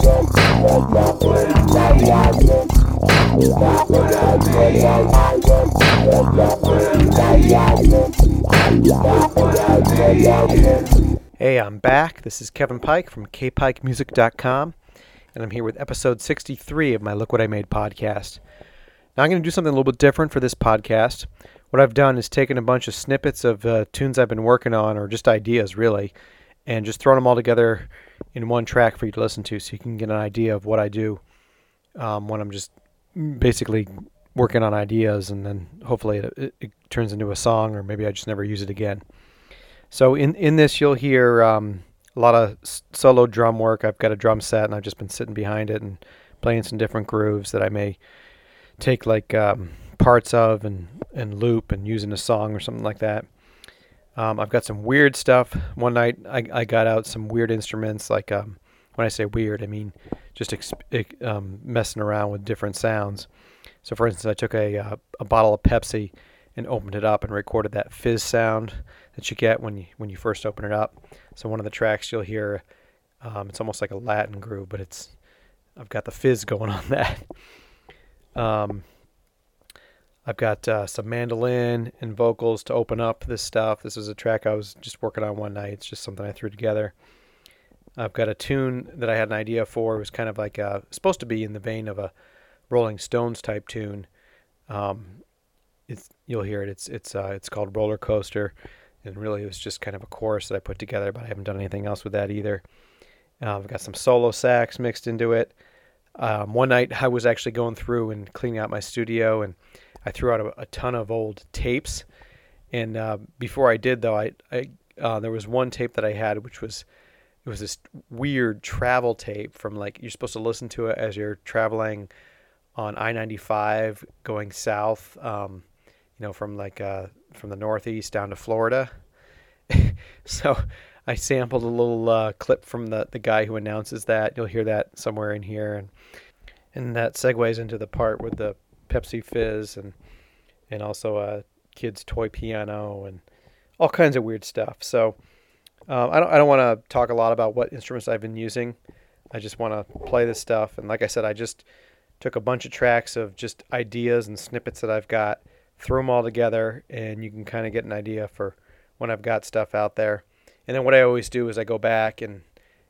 Hey, I'm back. This is Kevin Pike from kpikemusic.com, and I'm here with episode 63 of my Look What I Made podcast. Now, I'm going to do something a little bit different for this podcast. What I've done is taken a bunch of snippets of uh, tunes I've been working on, or just ideas really, and just thrown them all together in one track for you to listen to so you can get an idea of what I do um, when I'm just basically working on ideas, and then hopefully it, it, it turns into a song, or maybe I just never use it again. So in in this, you'll hear um, a lot of solo drum work. I've got a drum set, and I've just been sitting behind it and playing some different grooves that I may take like um, parts of and and loop and use in a song or something like that. Um, I've got some weird stuff. One night, I, I got out some weird instruments. Like um, when I say weird, I mean just exp- um, messing around with different sounds. So, for instance, I took a uh, a bottle of Pepsi and opened it up and recorded that fizz sound that you get when you when you first open it up. So one of the tracks you'll hear, um, it's almost like a Latin groove, but it's I've got the fizz going on that. Um, I've got uh, some mandolin and vocals to open up this stuff. This is a track I was just working on one night. It's just something I threw together. I've got a tune that I had an idea for. It was kind of like a, supposed to be in the vein of a Rolling Stones type tune. Um, it's you'll hear it. It's it's uh, it's called Roller Coaster, and really it was just kind of a chorus that I put together, but I haven't done anything else with that either. Uh, I've got some solo sax mixed into it. Um, one night I was actually going through and cleaning out my studio, and I threw out a, a ton of old tapes. And uh, before I did, though, I, I uh, there was one tape that I had, which was it was this weird travel tape from like you're supposed to listen to it as you're traveling on I-95 going south, um, you know, from like uh, from the Northeast down to Florida. so I sampled a little uh, clip from the the guy who announces that. You'll hear that somewhere in here, and and that segues into the part with the Pepsi Fizz and and also a kid's toy piano and all kinds of weird stuff. So um, I don't I don't want to talk a lot about what instruments I've been using. I just want to play this stuff, and like I said, I just took a bunch of tracks of just ideas and snippets that I've got, threw them all together, and you can kind of get an idea for when I've got stuff out there. And then what I always do is I go back and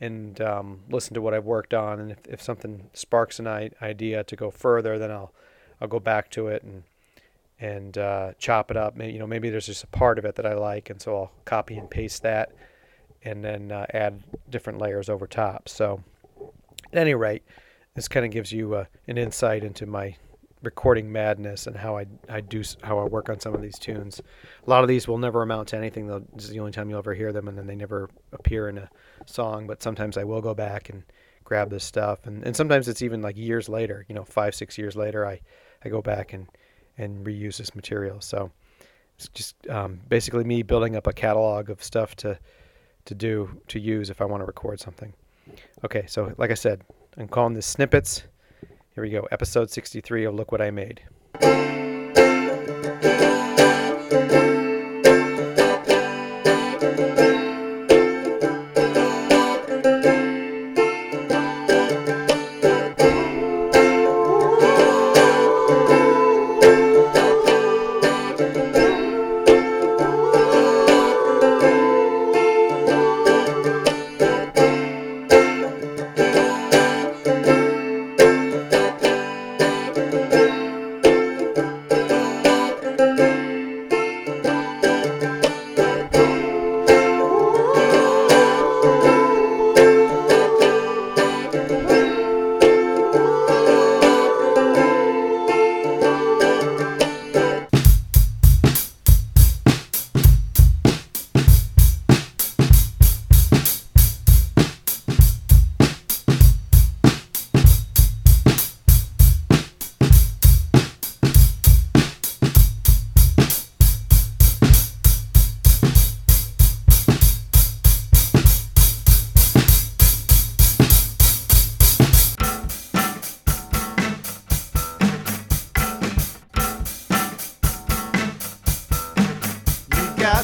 and um, listen to what I've worked on, and if, if something sparks an idea to go further, then I'll I'll go back to it and and uh, chop it up. Maybe, you know, maybe there's just a part of it that I like, and so I'll copy and paste that, and then uh, add different layers over top. So, at any rate, this kind of gives you uh, an insight into my recording madness and how I I do how I work on some of these tunes. A lot of these will never amount to anything. They'll, this is the only time you'll ever hear them, and then they never appear in a song. But sometimes I will go back and grab this stuff, and and sometimes it's even like years later. You know, five six years later, I I go back and and reuse this material. So it's just um, basically me building up a catalog of stuff to to do to use if I want to record something. Okay, so like I said, I'm calling this snippets. Here we go, episode 63 of Look What I Made.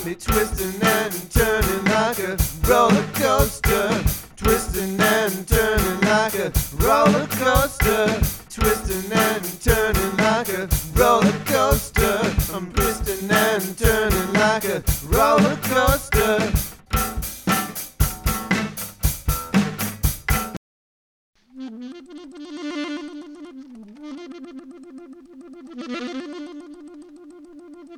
Me twisting and turning like a roller coaster. Twisting and turning like a roller coaster, twisting and turning like a roller coaster. I'm twisting and turning like a roller coaster.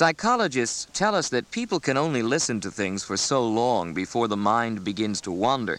Psychologists tell us that people can only listen to things for so long before the mind begins to wander.